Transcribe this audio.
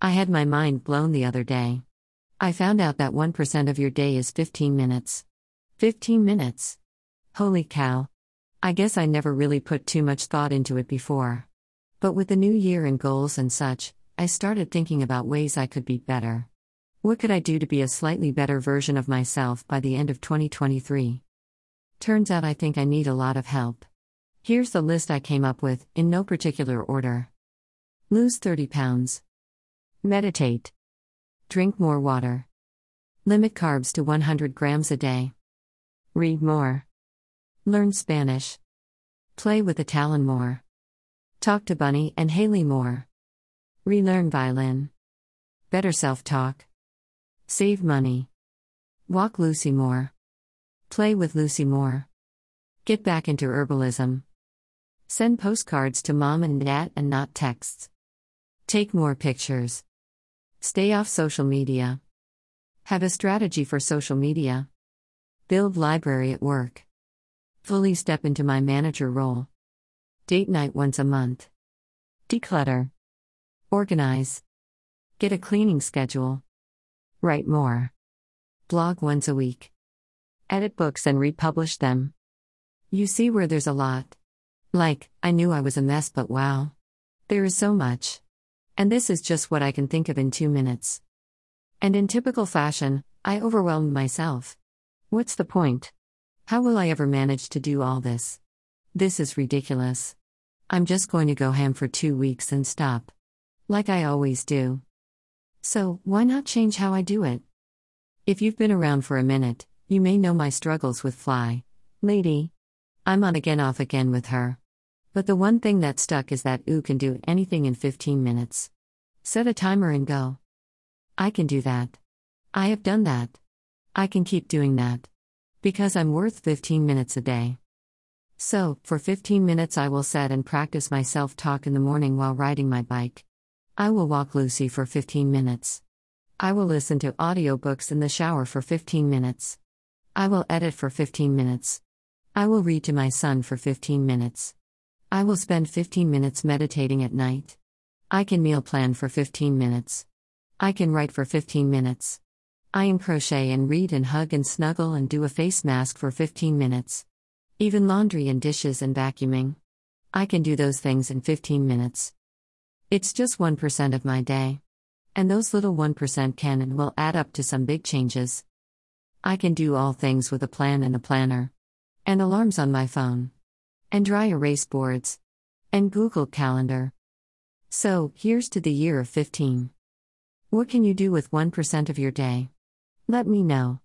I had my mind blown the other day. I found out that 1% of your day is 15 minutes. 15 minutes. Holy cow. I guess I never really put too much thought into it before. But with the new year and goals and such, I started thinking about ways I could be better. What could I do to be a slightly better version of myself by the end of 2023? Turns out I think I need a lot of help. Here's the list I came up with, in no particular order Lose 30 pounds. Meditate. Drink more water. Limit carbs to 100 grams a day. Read more. Learn Spanish. Play with the Talon more. Talk to Bunny and Haley more. Relearn violin. Better self talk. Save money. Walk Lucy more. Play with Lucy more. Get back into herbalism. Send postcards to mom and dad and not texts. Take more pictures. Stay off social media. Have a strategy for social media. Build library at work. Fully step into my manager role. Date night once a month. Declutter. Organize. Get a cleaning schedule. Write more. Blog once a week. Edit books and republish them. You see where there's a lot. Like, I knew I was a mess, but wow. There is so much. And this is just what I can think of in two minutes. And in typical fashion, I overwhelmed myself. What's the point? How will I ever manage to do all this? This is ridiculous. I'm just going to go ham for two weeks and stop. Like I always do. So, why not change how I do it? If you've been around for a minute, you may know my struggles with Fly. Lady. I'm on again off again with her. But the one thing that stuck is that OO can do anything in 15 minutes. Set a timer and go. I can do that. I have done that. I can keep doing that. Because I'm worth 15 minutes a day. So, for 15 minutes, I will set and practice my self talk in the morning while riding my bike. I will walk Lucy for 15 minutes. I will listen to audiobooks in the shower for 15 minutes. I will edit for 15 minutes. I will read to my son for 15 minutes. I will spend 15 minutes meditating at night. I can meal plan for 15 minutes. I can write for 15 minutes. I can crochet and read and hug and snuggle and do a face mask for 15 minutes. Even laundry and dishes and vacuuming. I can do those things in 15 minutes. It's just 1% of my day. And those little 1% can and will add up to some big changes. I can do all things with a plan and a planner. And alarms on my phone and dry erase boards, and Google Calendar. So, here's to the year of 15. What can you do with 1% of your day? Let me know.